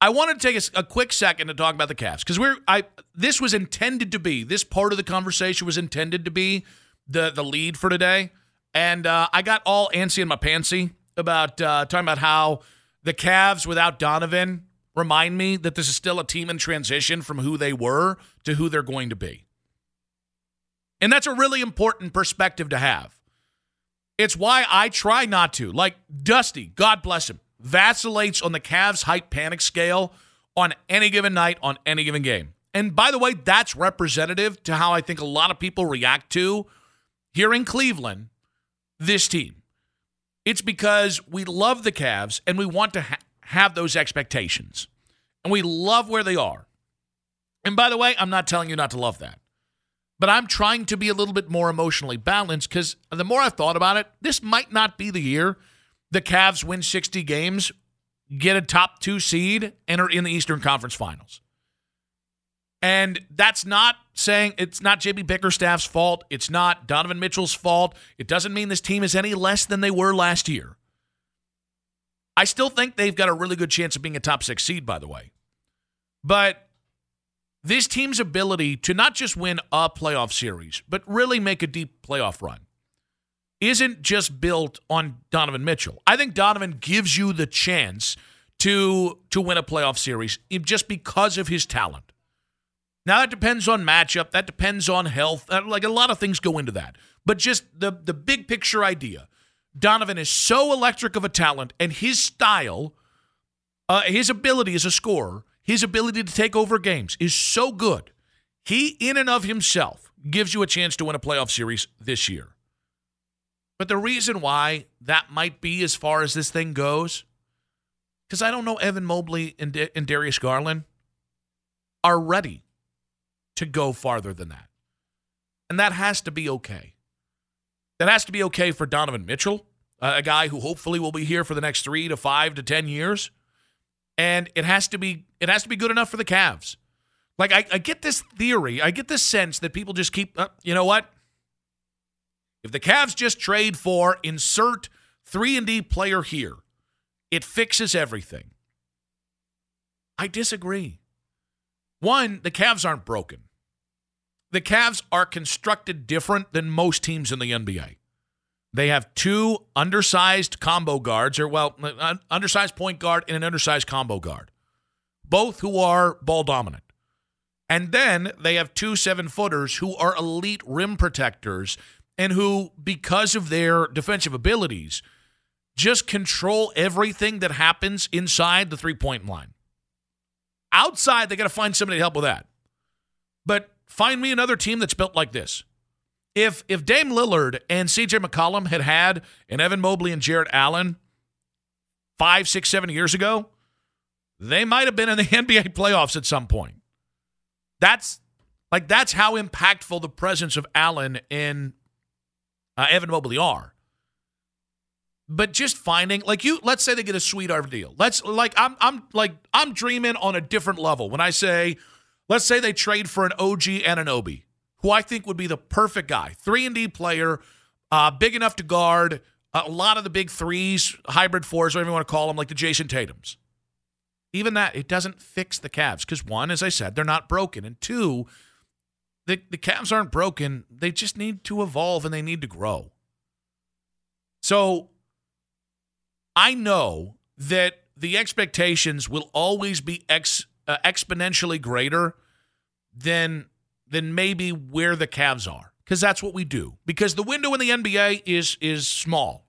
I wanted to take a, a quick second to talk about the Cavs because we're I this was intended to be this part of the conversation was intended to be the the lead for today, and uh, I got all antsy in my pantsy about uh, talking about how the Cavs without Donovan remind me that this is still a team in transition from who they were to who they're going to be, and that's a really important perspective to have. It's why I try not to like Dusty. God bless him vacillates on the Cavs hype panic scale on any given night, on any given game. And by the way, that's representative to how I think a lot of people react to here in Cleveland this team. It's because we love the Cavs and we want to ha- have those expectations. And we love where they are. And by the way, I'm not telling you not to love that. But I'm trying to be a little bit more emotionally balanced because the more I've thought about it, this might not be the year the Cavs win 60 games, get a top two seed, and are in the Eastern Conference Finals. And that's not saying it's not JB Bickerstaff's fault. It's not Donovan Mitchell's fault. It doesn't mean this team is any less than they were last year. I still think they've got a really good chance of being a top six seed, by the way. But this team's ability to not just win a playoff series, but really make a deep playoff run isn't just built on Donovan Mitchell. I think Donovan gives you the chance to to win a playoff series just because of his talent. Now that depends on matchup, that depends on health, uh, like a lot of things go into that. But just the the big picture idea. Donovan is so electric of a talent and his style, uh, his ability as a scorer, his ability to take over games is so good. He in and of himself gives you a chance to win a playoff series this year. But the reason why that might be as far as this thing goes, because I don't know Evan Mobley and, D- and Darius Garland are ready to go farther than that. And that has to be okay. That has to be okay for Donovan Mitchell, a guy who hopefully will be here for the next three to five to ten years. And it has to be it has to be good enough for the Cavs. Like I, I get this theory, I get this sense that people just keep, uh, you know what? If the Cavs just trade for insert 3 and D player here, it fixes everything. I disagree. One, the Cavs aren't broken. The Cavs are constructed different than most teams in the NBA. They have two undersized combo guards, or well, an undersized point guard and an undersized combo guard, both who are ball dominant. And then they have two seven footers who are elite rim protectors and who, because of their defensive abilities, just control everything that happens inside the three point line. Outside, they got to find somebody to help with that. But find me another team that's built like this. If if Dame Lillard and CJ McCollum had had an Evan Mobley and Jarrett Allen five, six, seven years ago, they might have been in the NBA playoffs at some point. That's like that's how impactful the presence of Allen in uh, Evan Mobley are. but just finding like you let's say they get a Sweetheart deal. Let's like I'm I'm like I'm dreaming on a different level when I say let's say they trade for an OG Anunoby, who I think would be the perfect guy. 3 and D player, uh, big enough to guard a lot of the big threes, hybrid fours, whatever you want to call them, like the Jason Tatums. Even that, it doesn't fix the Cavs because one, as I said, they're not broken. And two, the, the Cavs aren't broken. They just need to evolve and they need to grow. So I know that the expectations will always be ex, uh, exponentially greater than than maybe where the Cavs are because that's what we do. Because the window in the NBA is is small.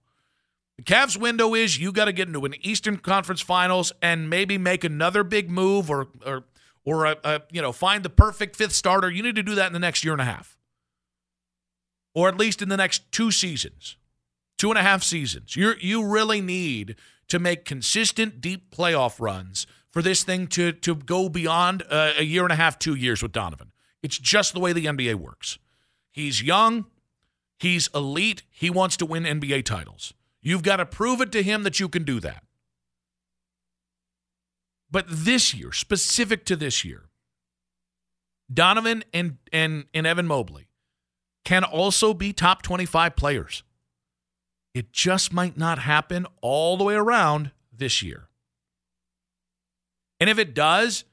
The Cavs window is you got to get into an Eastern Conference Finals and maybe make another big move or or or a, a, you know find the perfect fifth starter. You need to do that in the next year and a half, or at least in the next two seasons, two and a half seasons. You you really need to make consistent deep playoff runs for this thing to to go beyond uh, a year and a half, two years with Donovan. It's just the way the NBA works. He's young, he's elite, he wants to win NBA titles. You've got to prove it to him that you can do that. But this year, specific to this year, Donovan and, and, and Evan Mobley can also be top 25 players. It just might not happen all the way around this year. And if it does,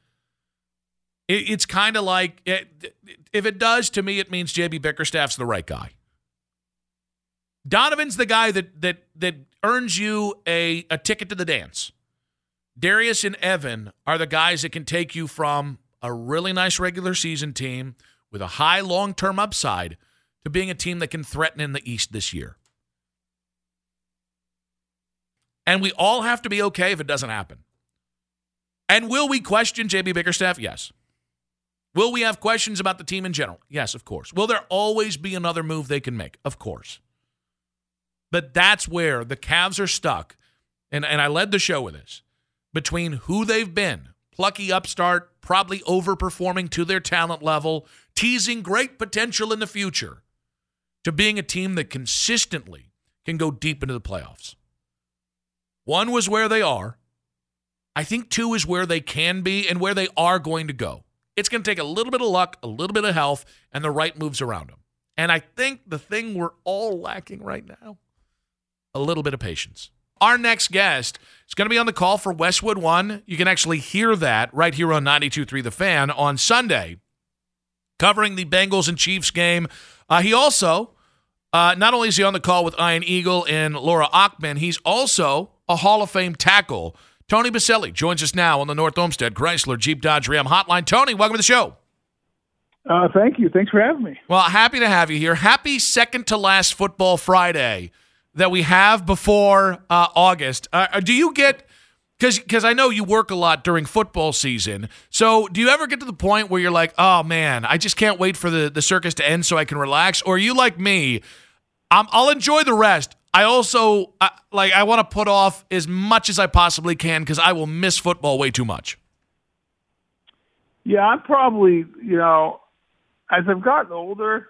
it, it's kind of like it, if it does, to me, it means JB Bickerstaff's the right guy. Donovan's the guy that that that earns you a, a ticket to the dance. Darius and Evan are the guys that can take you from a really nice regular season team with a high long term upside to being a team that can threaten in the East this year. And we all have to be okay if it doesn't happen. And will we question JB Bickerstaff? Yes. Will we have questions about the team in general? Yes, of course. Will there always be another move they can make? Of course. But that's where the Cavs are stuck. And, and I led the show with this between who they've been plucky upstart, probably overperforming to their talent level, teasing great potential in the future, to being a team that consistently can go deep into the playoffs. One was where they are. I think two is where they can be and where they are going to go. It's going to take a little bit of luck, a little bit of health, and the right moves around them. And I think the thing we're all lacking right now a little bit of patience. Our next guest is going to be on the call for Westwood One. You can actually hear that right here on 92.3 The Fan on Sunday, covering the Bengals and Chiefs game. Uh, he also, uh, not only is he on the call with Ian Eagle and Laura Okmin, he's also a Hall of Fame tackle. Tony Boselli joins us now on the North Olmsted Chrysler Jeep Dodge Ram Hotline. Tony, welcome to the show. Uh, thank you. Thanks for having me. Well, happy to have you here. Happy second to last football Friday that we have before uh, August. Uh, uh do you get because because I know you work a lot during football season. So do you ever get to the point where you're like, oh man, I just can't wait for the the circus to end so I can relax? Or you like me? i will enjoy the rest. I also like I want to put off as much as I possibly can because I will miss football way too much. Yeah, I'm probably you know as I've gotten older,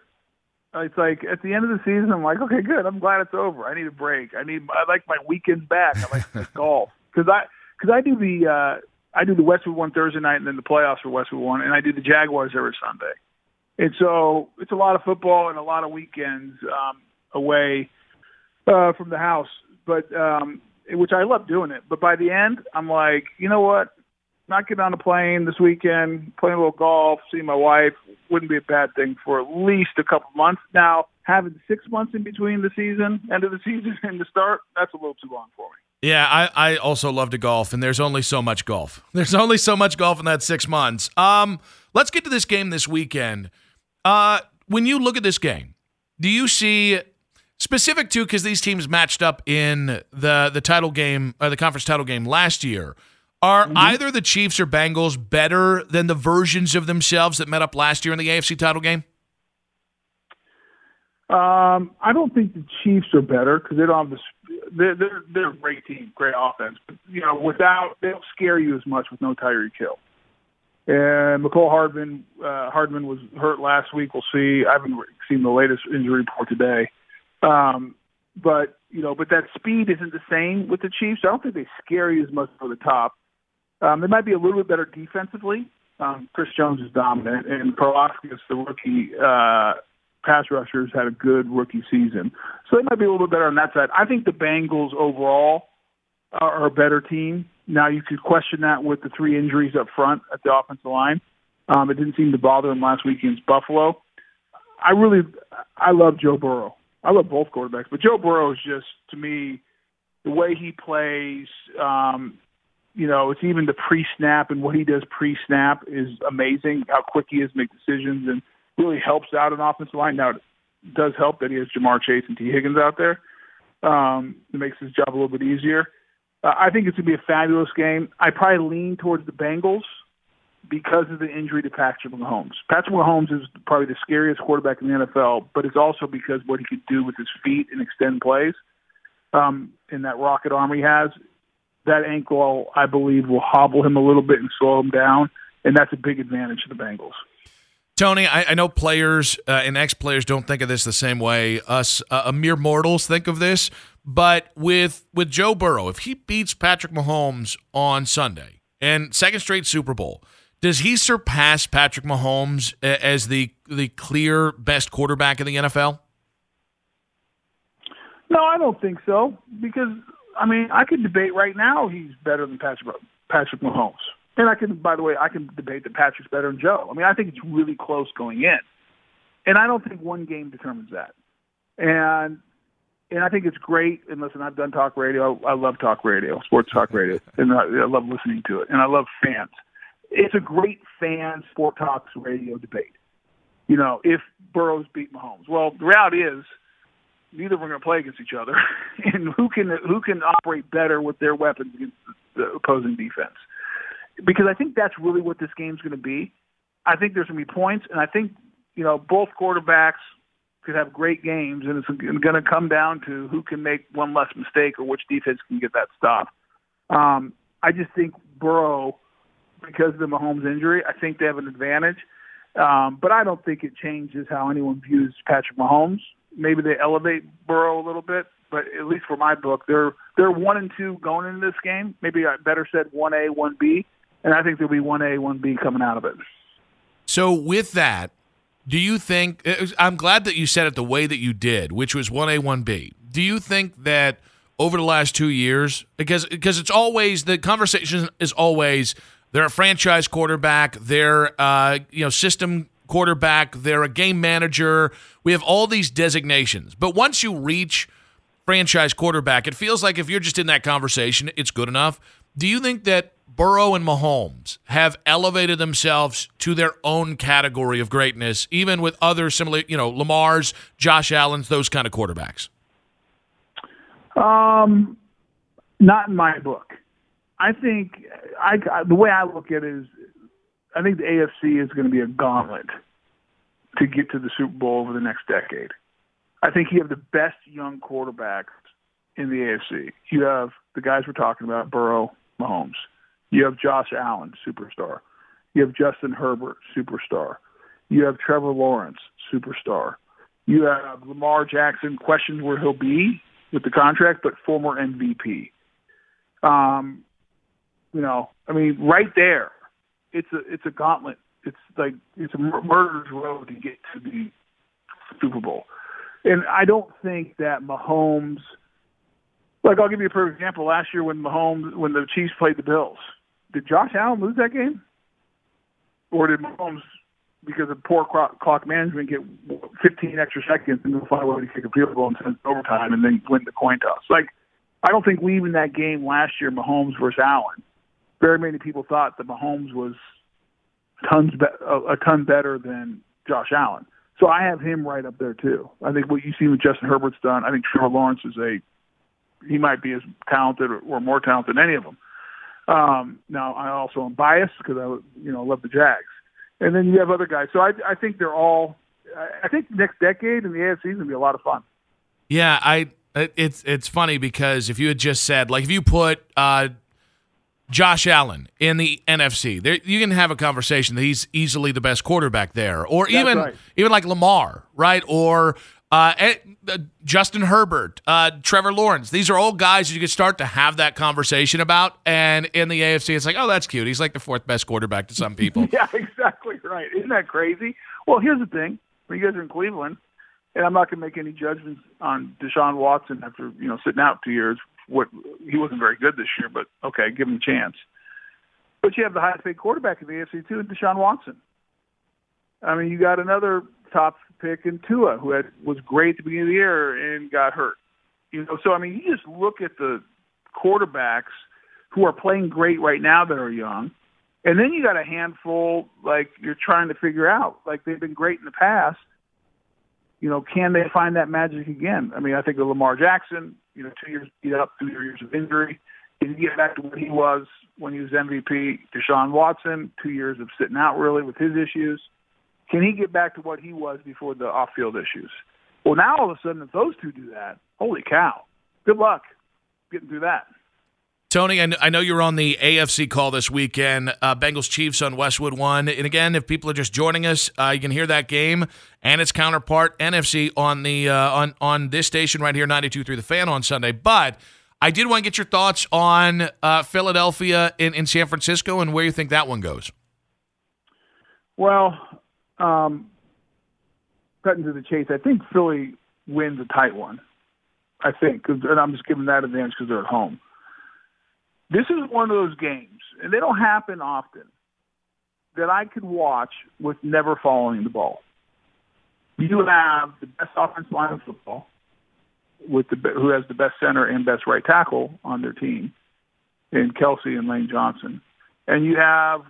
it's like at the end of the season, I'm like, okay, good. I'm glad it's over. I need a break. I need. I like my weekends back. I like golf because I because I do the uh, I do the Westwood one Thursday night and then the playoffs for Westwood one, and I do the Jaguars every Sunday. And so it's a lot of football and a lot of weekends um, away uh, from the house, but um, which I love doing it. But by the end, I'm like, you know what? Not get on a plane this weekend, playing a little golf, see my wife wouldn't be a bad thing for at least a couple months. Now, having six months in between the season, end of the season, and the start, that's a little too long for me. Yeah, I, I also love to golf, and there's only so much golf. There's only so much golf in that six months. Um, let's get to this game this weekend. Uh, when you look at this game, do you see specific to because these teams matched up in the the title game, uh, the conference title game last year? Are mm-hmm. either the Chiefs or Bengals better than the versions of themselves that met up last year in the AFC title game? Um, I don't think the Chiefs are better because they don't have the. They're, they're they're a great team, great offense. But, you know, without they don't scare you as much with no Tyreek Hill. And Mecole Hardman uh, Hardman was hurt last week. We'll see. I haven't seen the latest injury report today. Um, but you know, but that speed isn't the same with the Chiefs. I don't think they scare you as much for the top. Um, they might be a little bit better defensively. Um, Chris Jones is dominant, and Karlaftis, the rookie uh, pass rushers, had a good rookie season. So they might be a little bit better on that side. I think the Bengals overall are, a better team. Now you could question that with the three injuries up front at the offensive line. Um, it didn't seem to bother him last week against Buffalo. I really, I love Joe Burrow. I love both quarterbacks, but Joe Burrow is just to me the way he plays. Um, you know, it's even the pre-snap and what he does pre-snap is amazing. How quick he is to make decisions and really helps out an offensive line. Now, it does help that he has Ja'Marr Chase and Tee Higgins out there. Um, it makes his job a little bit easier. Uh, I think it's going to be a fabulous game. I probably lean towards the Bengals because of the injury to Patrick Mahomes. Patrick Mahomes is probably the scariest quarterback in the NFL, but it's also because what he could do with his feet and extend plays um, in that rocket arm he has. That ankle, I believe, will hobble him a little bit and slow him down, and that's a big advantage to the Bengals. Tony, I, I know players uh, and ex players don't think of this the same way. Us uh, mere mortals think of this, but with with Joe Burrow, if he beats Patrick Mahomes on Sunday and second straight Super Bowl, does he surpass Patrick Mahomes as the the clear best quarterback in the NFL? No, I don't think so. Because I mean, I could debate right now he's better than Patrick Patrick Mahomes, and I can. By the way, I can debate that Patrick's better than Joe. I mean, I think it's really close going in, and I don't think one game determines that. And and I think it's great. And listen, I've done talk radio. I love talk radio, sports talk radio, and I, I love listening to it. And I love fans it's a great fan sport talks radio debate. You know, if Burrows beat Mahomes. Well, the reality is neither of them are going to play against each other, and who can who can operate better with their weapons against the opposing defense? Because I think that's really what this game's going to be. I think there's going to be points, and I think you know both quarterbacks could have great games, and it's going to come down to who can make one less mistake or which defense can get that stop. Um, I just think Burrow because of the Mahomes injury. I think they have an advantage. Um, but I don't think it changes how anyone views Patrick Mahomes. Maybe they elevate Burrow a little bit, but at least for my book, they're they're one and two going into this game. Maybe I better said one A, one B, and I think there'll be one A, one B coming out of it. So with that, do you think? I'm glad that you said it the way that you did, which was one A, one B. Do you think that over the last two years, because because it's always the conversation is always they're a franchise quarterback. They're uh, you know system quarterback. They're a game manager. We have all these designations, but once you reach franchise quarterback, it feels like if you're just in that conversation, it's good enough. Do you think that Burrow and Mahomes have elevated themselves to their own category of greatness, even with other similar, you know, Lamar's, Josh Allen's, those kind of quarterbacks? Um, not in my book. I think I, I the way I look at it is, I think the AFC is going to be a gauntlet to get to the Super Bowl over the next decade. I think you have the best young quarterbacks in the AFC. You have the guys we're talking about, Burrow, Mahomes. You have Josh Allen, superstar. You have Justin Herbert, superstar. You have Trevor Lawrence, superstar. You have Lamar Jackson, questions where he'll be with the contract, but former MVP. Um, you know, I mean, right there, it's a it's a gauntlet. It's like it's a murderer's road to get to the Super Bowl, and I don't think that Mahomes. Like I'll give you a perfect example. Last year when Mahomes, when the Chiefs played the Bills, did Josh Allen lose that game, or did Mahomes, because of poor clock management, get 15 extra seconds and then find a way to kick a field goal and send overtime and then win the coin toss? Like, I don't think leaving that game last year, Mahomes versus Allen, very many people thought that Mahomes was tons be- a, ton better than Josh Allen. So I have him right up there too. I think what you see with Justin Herbert's done. I think Trevor Lawrence is a he might be as talented or, or more talented than any of them. Um, now I also am biased because I you know love the Jags, and then you have other guys. So I I think they're all. I think next decade in the AFC is gonna be a lot of fun. Yeah, I it's it's funny because if you had just said like if you put uh, Josh Allen in the NFC. There, you can have a conversation that he's easily the best quarterback there, or even right. even like Lamar, right? Or Uh, eh, uh, Justin Herbert, uh, Trevor Lawrence. These are all guys you could start to have that conversation about. And in the AFC, it's like, oh, that's cute. He's like the fourth best quarterback to some people. yeah, exactly right. Isn't that crazy? Well, here's the thing: when you guys are in Cleveland, and I'm not going to make any judgments on Deshaun Watson after you know sitting out two years. What he wasn't very good this year, but okay, give him a chance. But you have the highest paid quarterback in the AFC too, Deshaun Watson. I mean, you got another top pick in Tua, who had was great at the beginning of the year and got hurt. You know, so I mean, you just look at the quarterbacks who are playing great right now that are young, and then you got a handful like you're trying to figure out. Like they've been great in the past. You know, can they find that magic again? I mean, I think of Lamar Jackson. You know, two years beat up, two years of injury. Can he get back to what he was when he was MVP? Deshaun Watson, two years of sitting out really with his issues. Can he get back to what he was before the off-field issues? Well, now all of a sudden, if those two do that, holy cow! Good luck getting through that. Tony, I know you're on the AFC call this weekend. Uh, Bengals Chiefs on Westwood One, and again, if people are just joining us, uh, you can hear that game and its counterpart NFC on the uh, on on this station right here, 92.3 The Fan on Sunday. But I did want to get your thoughts on uh, Philadelphia in, in San Francisco and where you think that one goes. Well, um, cutting to the chase, I think Philly wins a tight one. I think, and I'm just giving that advantage because they're at home. This is one of those games, and they don't happen often, that I could watch with never following the ball. You have the best offensive line of football with the who has the best center and best right tackle on their team, in Kelce and Lane Johnson, and you have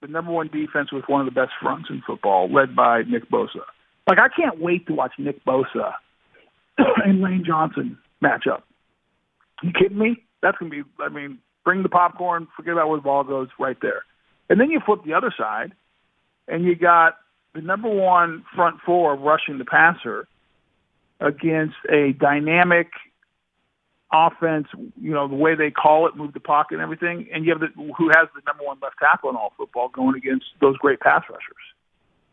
the number one defense with one of the best fronts in football, led by Nick Bosa. Like I can't wait to watch Nick Bosa and Lane Johnson match up. You kidding me? That's gonna be. I mean, bring the popcorn. Forget about where the ball goes. Right there. And then you flip the other side, and you got the number one front four rushing the passer against a dynamic offense, you know, the way they call it, move the pocket and everything, and you have the, who has the number one left tackle in all football going against those great pass rushers.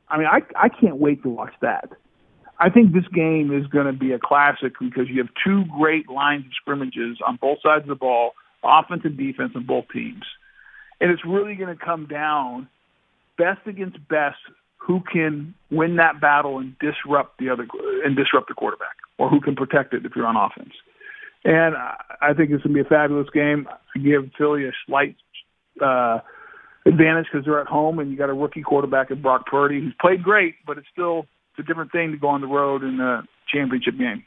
I mean, I I can't wait to watch that. I think this game is going to be a classic because you have two great lines of scrimmages on both sides of the ball, offense and defense on both teams. And it's really going to come down best against best who can win that battle and disrupt the other and disrupt the quarterback, or who can protect it if you're on offense. And I think it's going to be a fabulous game. I give Philly a slight uh, advantage because they're at home, and you got a rookie quarterback in Brock Purdy who's played great, but it's still it's a different thing to go on the road in a championship game.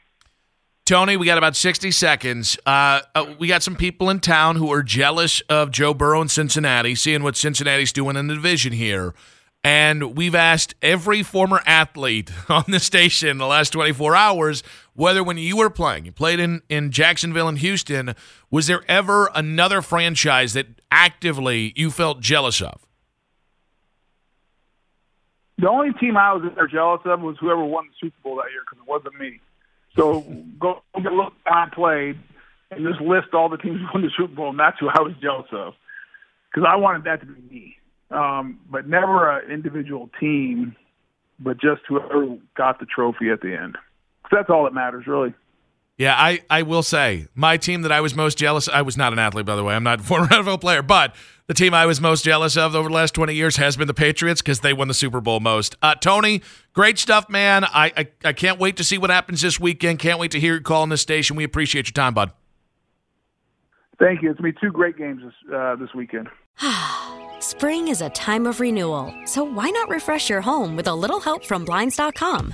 Tony, we got about 60 seconds. Uh, uh, we got some people in town who are jealous of Joe Burrow in Cincinnati, seeing what Cincinnati's doing in the division here. And we've asked every former athlete on the station in the last 24 hours whether when you were playing, you played in, in Jacksonville and Houston, was there ever another franchise that actively you felt jealous of? The only team I was ever jealous of was whoever won the Super Bowl that year because it wasn't me. So go, go look I played and just list all the teams who won the Super Bowl, and that's who I was jealous of because I wanted that to be me um, but never an individual team, but just whoever got the trophy at the end. that's all that matters, really. Yeah, I, I will say my team that I was most jealous. I was not an athlete, by the way. I'm not a former NFL player, but the team I was most jealous of over the last 20 years has been the Patriots because they won the Super Bowl most. Uh, Tony, great stuff, man. I, I I can't wait to see what happens this weekend. Can't wait to hear you call on this station. We appreciate your time, bud. Thank you. It's gonna be two great games this uh, this weekend. Spring is a time of renewal, so why not refresh your home with a little help from Blinds.com?